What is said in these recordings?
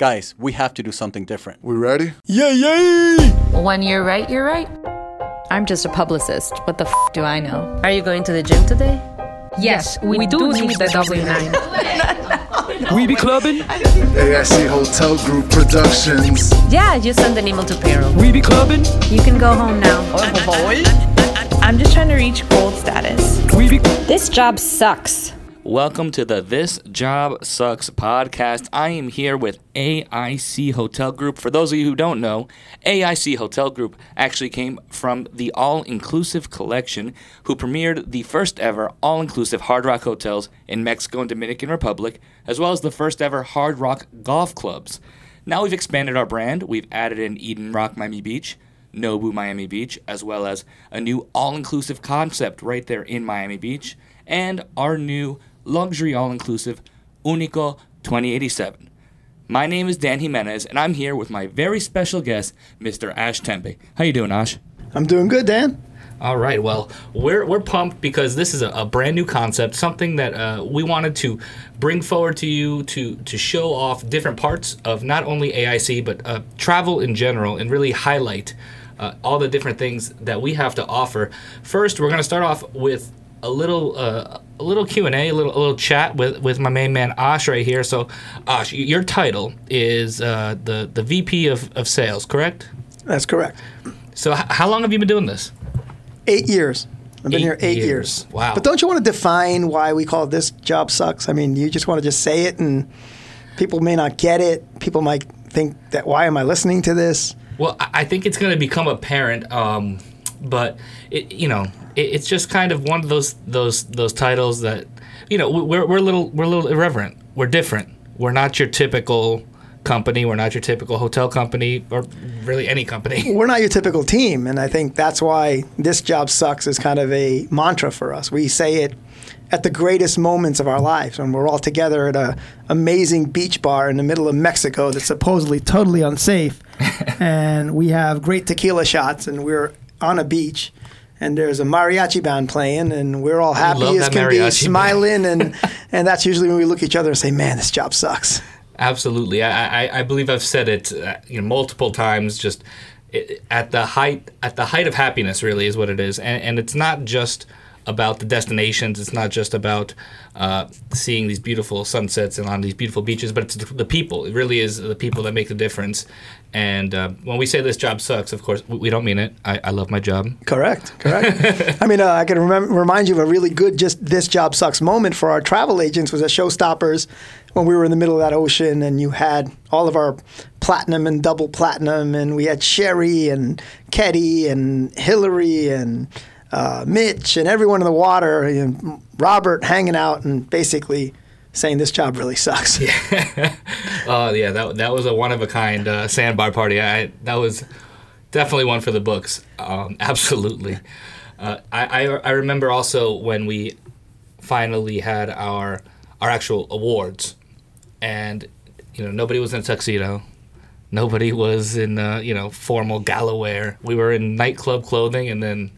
Guys, we have to do something different. We ready? Yeah, yeah! When you're right, you're right. I'm just a publicist. What the f do I know? Are you going to the gym today? Yes, we, we do, need the W9. we be clubbing? AIC Hotel Group Productions. Yeah, just send an email to payroll. We be clubbing? You can go home now. I'm just trying to reach gold status. We be. This job sucks. Welcome to the This Job Sucks podcast. I am here with AIC Hotel Group. For those of you who don't know, AIC Hotel Group actually came from the All Inclusive Collection, who premiered the first ever all inclusive Hard Rock hotels in Mexico and Dominican Republic, as well as the first ever Hard Rock golf clubs. Now we've expanded our brand. We've added in Eden Rock Miami Beach, Nobu Miami Beach, as well as a new all inclusive concept right there in Miami Beach, and our new luxury all inclusive Unico 2087. My name is Dan Jimenez, and I'm here with my very special guest, Mr. Ash Tembe. How you doing, Ash? I'm doing good, Dan. All right. Well, we're we're pumped because this is a, a brand new concept, something that uh, we wanted to bring forward to you to to show off different parts of not only AIC but uh, travel in general, and really highlight uh, all the different things that we have to offer. First, we're going to start off with a little uh, a little Q and A, a little a little chat with, with my main man Ash right here. So, Ash, your title is uh, the the VP of, of sales, correct? That's correct. So, h- how long have you been doing this? Eight years. I've been Eight here eight years. years. Wow. But don't you want to define why we call this job sucks? I mean, you just want to just say it, and people may not get it. People might think that why am I listening to this? Well, I think it's going to become apparent, um, but it, you know, it, it's just kind of one of those those those titles that you know we're we're a little we're a little irreverent. We're different. We're not your typical company. We're not your typical hotel company, or really any company. We're not your typical team, and I think that's why this job sucks is kind of a mantra for us. We say it at the greatest moments of our lives when we're all together at a amazing beach bar in the middle of Mexico that's supposedly totally unsafe, and we have great tequila shots, and we're on a beach. And there's a mariachi band playing, and we're all happy as can be, smiling, and and that's usually when we look at each other and say, "Man, this job sucks." Absolutely, I, I, I believe I've said it uh, you know multiple times. Just at the height at the height of happiness, really is what it is, and and it's not just about the destinations. It's not just about uh, seeing these beautiful sunsets and on these beautiful beaches, but it's the, the people. It really is the people that make the difference. And uh, when we say this job sucks, of course, we, we don't mean it. I, I love my job. Correct, correct. I mean, uh, I can remem- remind you of a really good just this job sucks moment for our travel agents was at Showstoppers when we were in the middle of that ocean and you had all of our platinum and double platinum and we had Sherry and Ketty and Hillary and uh, Mitch and everyone in the water and Robert hanging out and basically saying this job really sucks. Yeah, Oh yeah, that that was a one of a kind uh, sandbar party. I that was definitely one for the books. Um, absolutely. Uh, I, I I remember also when we finally had our our actual awards, and you know nobody was in a tuxedo, nobody was in uh, you know formal gala wear. We were in nightclub clothing, and then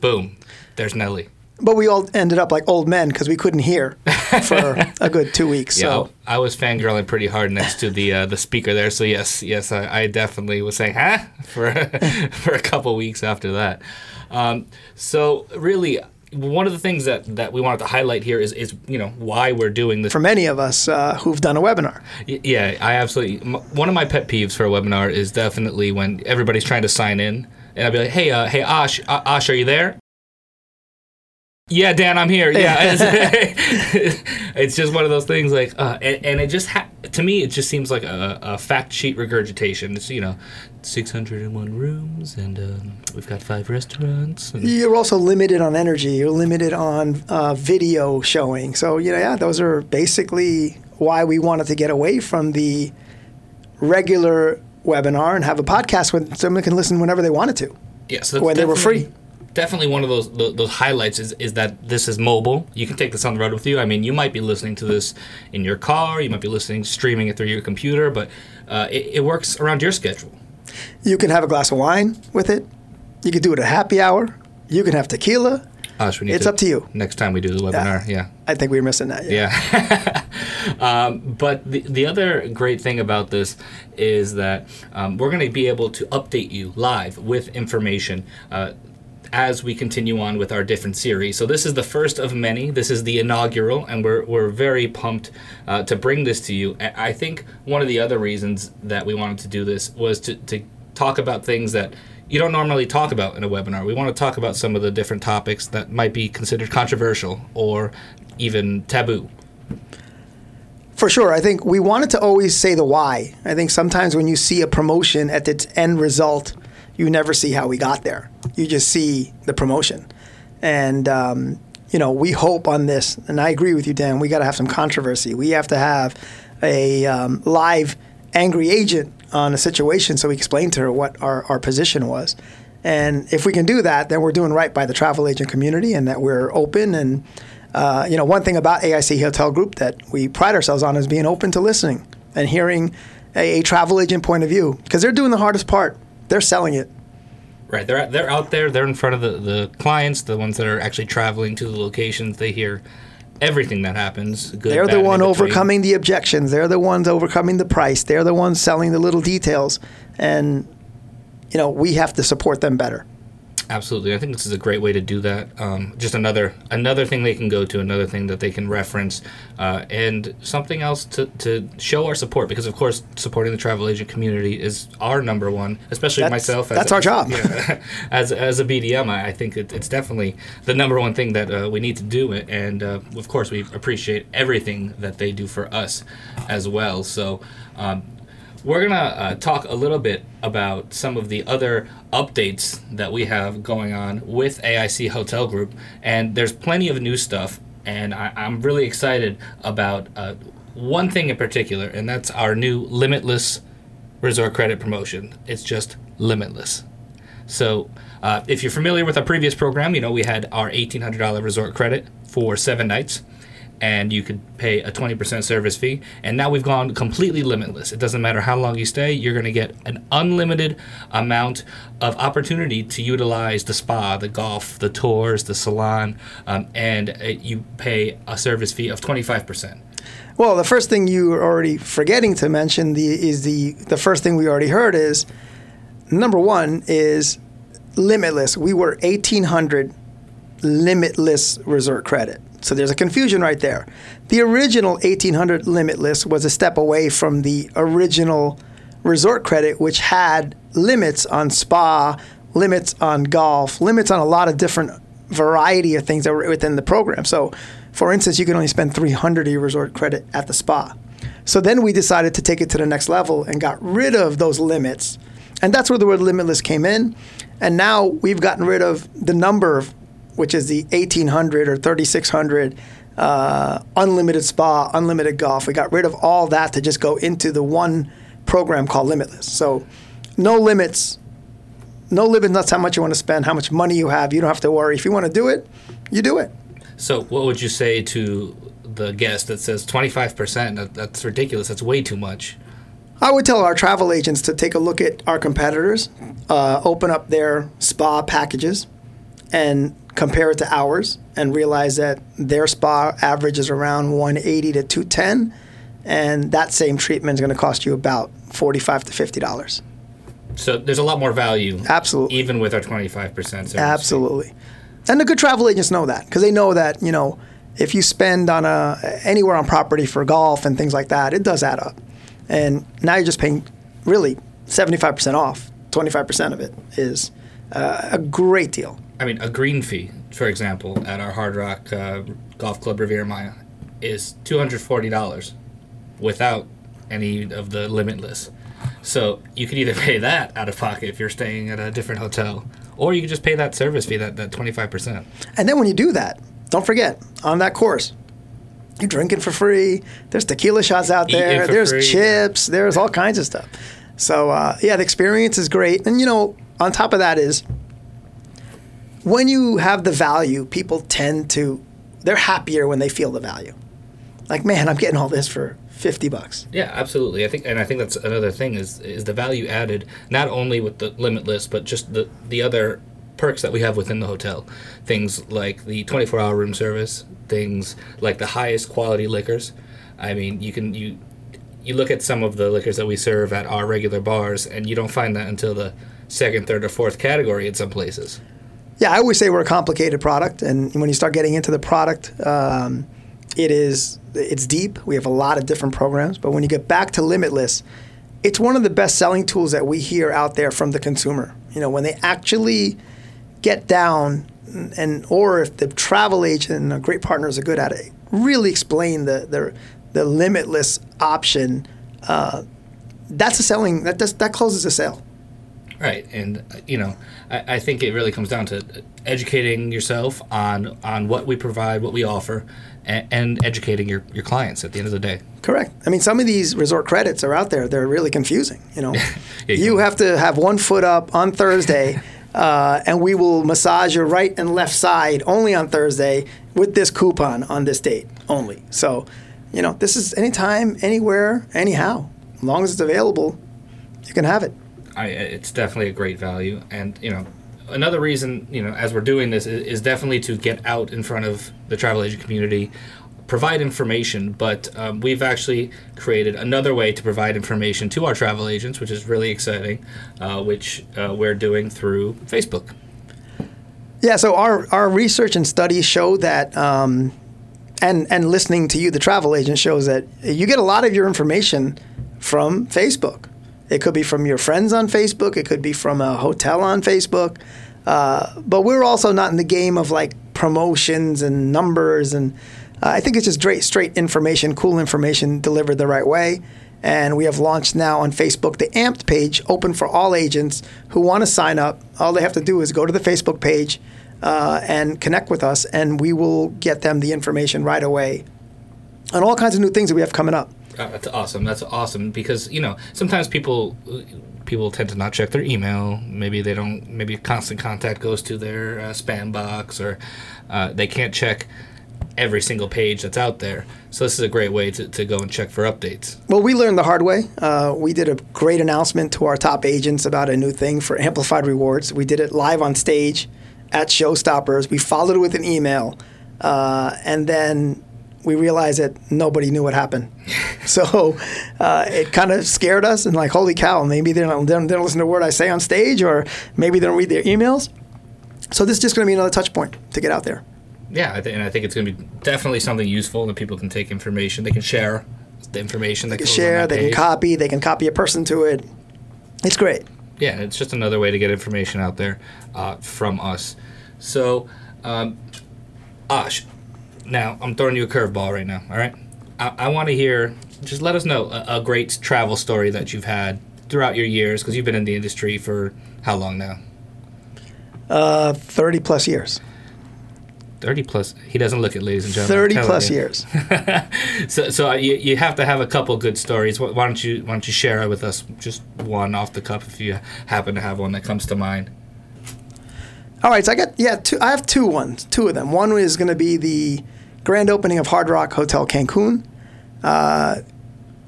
boom, there's Nelly. But we all ended up like old men because we couldn't hear for a good two weeks. Yeah, So I was fangirling pretty hard next to the uh, the speaker there. So yes, yes, I, I definitely was saying "huh" for for a couple weeks after that. Um, so really, one of the things that, that we wanted to highlight here is is you know why we're doing this. for many of us uh, who've done a webinar, Y- Yeah, I absolutely. m- One of my pet peeves for a webinar is definitely when everybody's trying to sign in, and I'd be like, "Hey, uh, hey, Ash, uh, Ash, are you there?" Yeah, Dan, I'm here. Yeah, it's, just one of those things. Like, uh, and, and it just ha- to me, it just seems like a, a fact sheet regurgitation. It's you know, 601 rooms, and um, we've got five restaurants. And, you're also limited on energy. You're limited on uh, video showing. So you know, yeah, those are basically why we wanted to get away from the regular webinar and have a podcast where someone can listen whenever they wanted to. Yeah, so when they were free. Definitely one of those tho- those highlights is, is that this is mobile. You can take this on the road with you. I mean, you might be listening to this in your car. You might be listening, streaming it through your computer, but uh, it, it works around your schedule. You can have a glass of wine with it. You can do it at happy hour. You can have tequila. We need It's to- up to you. Next time we do the webinar, yeah. I think we were missing that. Yeah. um, but the, the other great thing about this is that um, we're going to be able to update you live with information. Uh, as we continue on with our different series. So, this is the first of many. This is the inaugural, and we're, we're very pumped uh, to bring this to you. I I think one of the other reasons that we wanted to do this was to, to talk about things that you don't normally talk about in a webinar. We want to talk about some of the different topics that might be considered controversial or even taboo. For sure. I think we wanted to always say the why. I think sometimes when you see a promotion at its end result, you never see how we got there. You just see the promotion. And, um, you know, we hope on this, and I agree with you, Dan, we got to have some controversy. We have to have a um, live angry agent on a situation so we explained to her what our, our position was. And if we can do that, then we're doing right by the travel agent community and that we're open and uh, you know, one thing about AIC Hotel Group that we pride ourselves on is being open to listening and hearing a, a travel agent point of view because they're doing the hardest part. They're selling it. Right, they're they're out there. They're in front of the, the clients, the ones that are actually traveling to the locations. They hear everything that happens. Good, they're the one overcoming the objections. They're the ones overcoming the price. They're the ones selling the little details, and you know we have to support them better. Absolutely, I think this is a great way to do that. Um, just another another thing they can go to, another thing that they can reference, uh, and something else to, to show our support. Because of course, supporting the travel agent community is our number one, especially That's- myself. that's a, our job. Yeah, as as a BDM, I, I think it, it's definitely the number one thing that uh, we need to do. It, and uh, of course, we appreciate everything that they do for us as well. So. Um, we're going to uh, talk a little bit about some of the other updates that we have going on with AIC Hotel Group. And there's plenty of new stuff. And I, I'm really excited about uh, one thing in particular, and that's our new Limitless Resort Credit promotion. It's just limitless. So, uh, if you're familiar with our previous program, you know we had our $1,800 resort credit for seven nights, and you could pay a 20% service fee. And now we've gone completely limitless. It doesn't matter how long you stay, you're going to get an unlimited amount of opportunity to utilize the spa, the golf, the tours, the salon, um, and uh, you pay a service fee of 25%. Well, the first thing you are already forgetting to mention the, is the the first thing we already heard is number one is limitless. We were eighteen hundred limitless resort credit. So there's a confusion right there. The original 1800 limitless was a step away from the original resort credit, which had limits on spa, limits on golf, limits on a lot of different variety of things that were within the program. So, for instance, you can only spend 300 of your resort credit at the spa. So then we decided to take it to the next level and got rid of those limits. And that's where the word limitless came in. And now we've gotten rid of the number, of, which is the 1800 or 3600, uh, unlimited spa, unlimited golf. We got rid of all that to just go into the one program called Limitless. So no limits. No limits. That's how much you want to spend, how much money you have. You don't have to worry. If you want to do it, you do it. So, what would you say to the guest that says 25%? That, that's ridiculous. That's way too much. I would tell our travel agents to take a look at our competitors, uh, open up their spa packages, and compare it to ours, and realize that their spa average is around 180 to 210, and that same treatment is going to cost you about 45 to 50 dollars. So there's a lot more value. Absolutely. Even with our 25% Absolutely. And the good travel agents know that because they know that, you know, if you spend on a anywhere on property for golf and things like that, it does add up. And now you're just paying really 75% off. 25% of it is uh, a great deal. I mean, a green fee, for example, at our Hard Rock uh, Golf Club Riviera Maya is $240 without any of the limitless. So you could either pay that out of pocket if you're staying at a different hotel, or you could just pay that service fee, that, that 25%. And then when you do that, don't forget on that course, you're drinking for free. There's tequila shots out there. There's free. chips. There's all kinds of stuff. So uh, yeah, the experience is great. And you know, on top of that is when you have the value, people tend to they're happier when they feel the value. Like, man, I'm getting all this for fifty bucks. Yeah, absolutely. I think, and I think that's another thing is is the value added not only with the limitless, but just the the other perks that we have within the hotel. Things like the 24-hour room service, things like the highest quality liquors. I mean, you can you you look at some of the liquors that we serve at our regular bars, and you don't find that until the second, third, or fourth category in some places. Yeah, I always say we're a complicated product, and when you start getting into the product, um, it is it's deep. We have a lot of different programs, but when you get back to Limitless, it's one of the best selling tools that we hear out there from the consumer. You know, when they actually get down, and or if the travel agent and our great partners are good at it, really explain the the, the Limitless option. Uh, that's a selling that does, that closes a sale. Right, and uh, you know, I, I think it really comes down to educating yourself on on what we provide, what we offer, and, and educating your, your clients at the end of the day. Correct. I mean, some of these resort credits are out there. They're really confusing. You know, Yeah, you can- have to have one foot up on Thursday, uh, and we will massage your right and left side only on Thursday with this coupon on this date only. So, you know, this is anytime, anywhere, anyhow. As long as it's available, you can have it. I, it's definitely a great value, and you know, another reason you know as we're doing this is, is definitely to get out in front of the travel agent community, provide information. But um, we've actually created another way to provide information to our travel agents, which is really exciting, uh, which uh, we're doing through Facebook. Yeah, so our, our research and studies show that, um, and, and listening to you, the travel agent, shows that you get a lot of your information from Facebook. It could be from your friends on Facebook, it could be from a hotel on Facebook. Uh, but we're also not in the game of like promotions and numbers. And uh, I think it's just straight, straight information, cool information delivered the right way. And we have launched now on Facebook the Amped page, open for all agents who want to sign up. All they have to do is go to the Facebook page uh, and connect with us, and we will get them the information right away on all kinds of new things that we have coming up. Uh, that's awesome. That's awesome because you know sometimes people people tend to not check their email. Maybe they don't. Maybe constant contact goes to their uh, spam box, or uh, they can't check every single page that's out there. So this is a great way to, to go and check for updates. Well, we learned the hard way. Uh, we did a great announcement to our top agents about a new thing for Amplified Rewards. We did it live on stage at Showstoppers. We followed it with an email, uh, and then we realized that nobody knew what happened. so uh, it kind of scared us, and like, holy cow, maybe they don't, they don't, they don't listen to a word I say on stage, or maybe they don't read their emails. So this is just going to be another touch point to get out there. Yeah, I th- and I think it's going to be definitely something useful that people can take information. They can share the information. They that can share, they can copy, they can copy a person to it. It's great. yeah, it's just another way to get information out there uh, from us. So, um, Ash, now I'm throwing you a curveball right now. All right, I, I want to hear. Just let us know a, a great travel story that you've had throughout your years, because you've been in the industry for how long now? Uh, 30 plus years. Thirty plus. He doesn't look it, ladies and gentlemen. 30 plus you. years. So, so uh, you, you have to have a couple good stories. Why why don't you Why don't you share it with us? Just one off the cuff, if you happen to have one that comes to mind. All right, so I got yeah, two, I have two ones, two of them. One is going to be the grand opening of Hard Rock Hotel Cancun. Uh,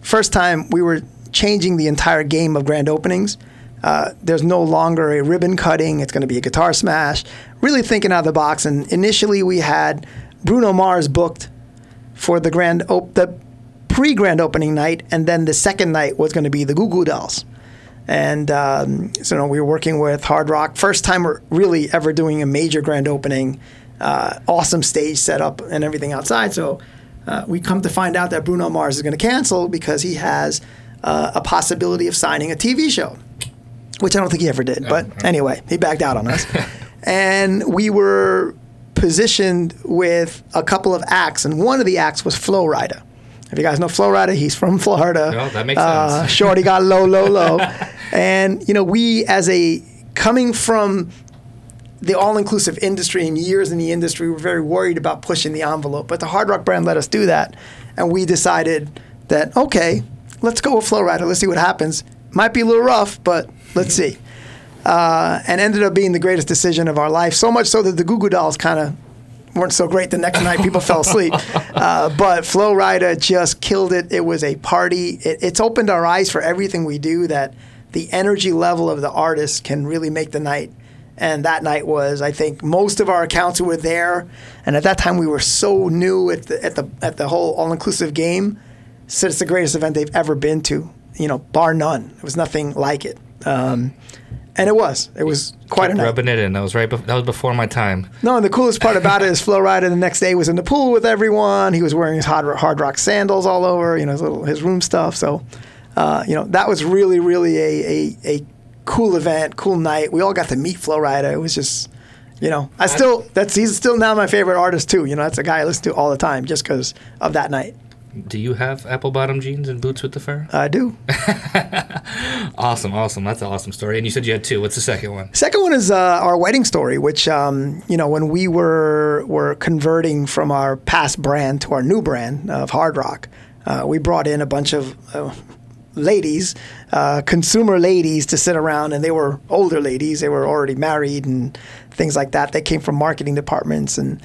first time we were changing the entire game of grand openings. Uh, there's no longer a ribbon cutting. It's going to be a guitar smash. Really thinking out of the box. And initially, we had Bruno Mars booked for the grand op- the pre grand opening night, and then the second night was going to be the Goo Goo Dolls. And um, so you know, we were working with Hard Rock. First time we're really ever doing a major grand opening. Uh, awesome stage setup and everything outside. So uh, we come to find out that Bruno Mars is going to cancel because he has uh, a possibility of signing a TV show, which I don't think he ever did. But anyway, he backed out on us. and we were positioned with a couple of acts, and one of the acts was Flo Rida. If you guys know Flo Rida, he's from Florida. Oh, that makes Uh, sense. Shorty got low, low, low. and, you know, we as a, coming from the all-inclusive industry and years in the industry, were very worried about pushing the envelope. But the Hard Rock brand let us do that. And we decided that, okay, let's go with Flo Rida. Let's see what happens. Might be a little rough, but let's see. Uh, and ended up being the greatest decision of our life. So much so that the Goo Goo Dolls kind of weren't so great the next night. People fell asleep. Uh, but Flo Rida just killed it. It was a party. It, it's opened our eyes for everything we do that the energy level of the artist can really make the night. And that night was, I think, most of our accounts who were there, and at that time we were so new at the at the at the whole all inclusive game. Said it's the greatest event they've ever been to, you know, bar none. It was nothing like it, um, and it was. It was quite a night. Rubbing it in. That was right. Bef- that was before my time. No, and the coolest part about it is Flo Rida the next day was in the pool with everyone. He was wearing his hard, hard rock sandals all over, you know, his little his room stuff. So, uh, you know, that was really, really a, a, a cool event, cool night. We all got to meet Flo Rida. It was just, you know, I still that's he's still now my favorite artist too. You know, that's a guy I listen to all the time just because of that night. Do you have apple bottom jeans and boots with the fur? I do. Awesome, awesome. That's an awesome story. And you said you had two. What's the second one? Second one is uh, our wedding story, which um, you know when we were were converting from our past brand to our new brand of Hard Rock, uh, we brought in a bunch of uh, ladies, uh, consumer ladies, to sit around, and they were older ladies. They were already married and things like that. They came from marketing departments and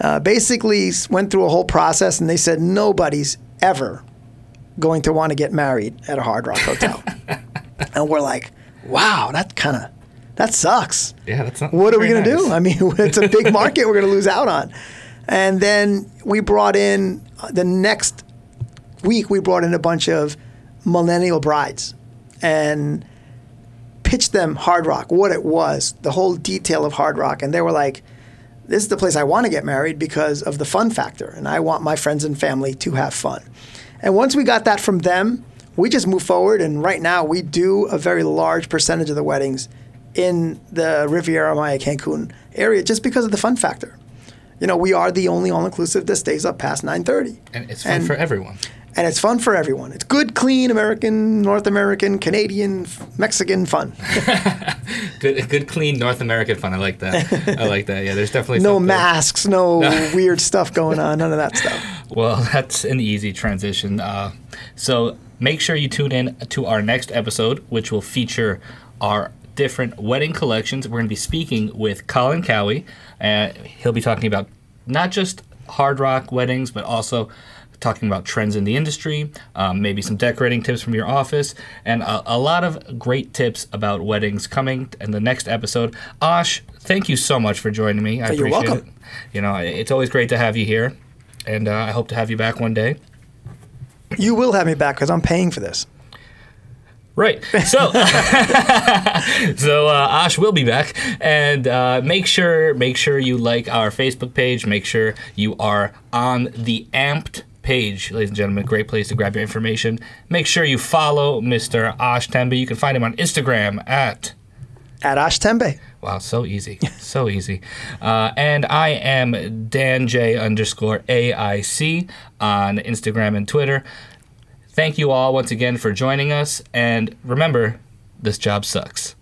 uh, basically went through a whole process, and they said nobody's ever going to want to get married at a Hard Rock hotel. and we're like, wow, that kind of that sucks. Yeah, that's not. What are we going to nice. do? I mean, it's a big market we're going to lose out on. And then we brought in uh, the next week, we brought in a bunch of millennial brides and pitched them Hard Rock, what it was, the whole detail of Hard Rock. And they were like, this is the place I want to get married because of the fun factor. And I want my friends and family to have fun. And once we got that from them, we just move forward. And right now, we do a very large percentage of the weddings in the Riviera Maya Cancun area just because of the fun factor. You know, we are the only all-inclusive that stays up past 9:30, And it's fun And- for everyone. And it's fun for everyone. It's good, clean American, North American, Canadian, Mexican fun. Good, good, clean North American fun. I like that. I like that. Yeah, there's definitely No masks, no weird stuff going on, none of that stuff. Well, that's an easy transition. Uh, so make sure you tune in to our next episode, which will feature our different wedding collections. We're going to be speaking with Colin Cowie. Uh, he'll be talking about not just hard rock weddings, but also talking about trends in the industry, um, maybe some decorating tips from your office, and a, a lot of great tips about weddings coming in the next episode. Ash, thank you so much for joining me. I You're appreciate welcome. it. You know, it's always great to have you here, and uh, I hope to have you back one day. You will have me back because I'm paying for this. Right. So, so uh, Ash will be back, and uh, make sure make sure you like our Facebook page. Make sure you are on the Amped page, ladies and gentlemen. Great place to grab your information. Make sure you follow Mr. Ash Tembe. You can find him on Instagram at. At Ash Tembe. Wow, so easy, so easy. Uh, and I am Dan J underscore AIC on Instagram and Twitter. Thank you all once again for joining us, and remember, this job sucks.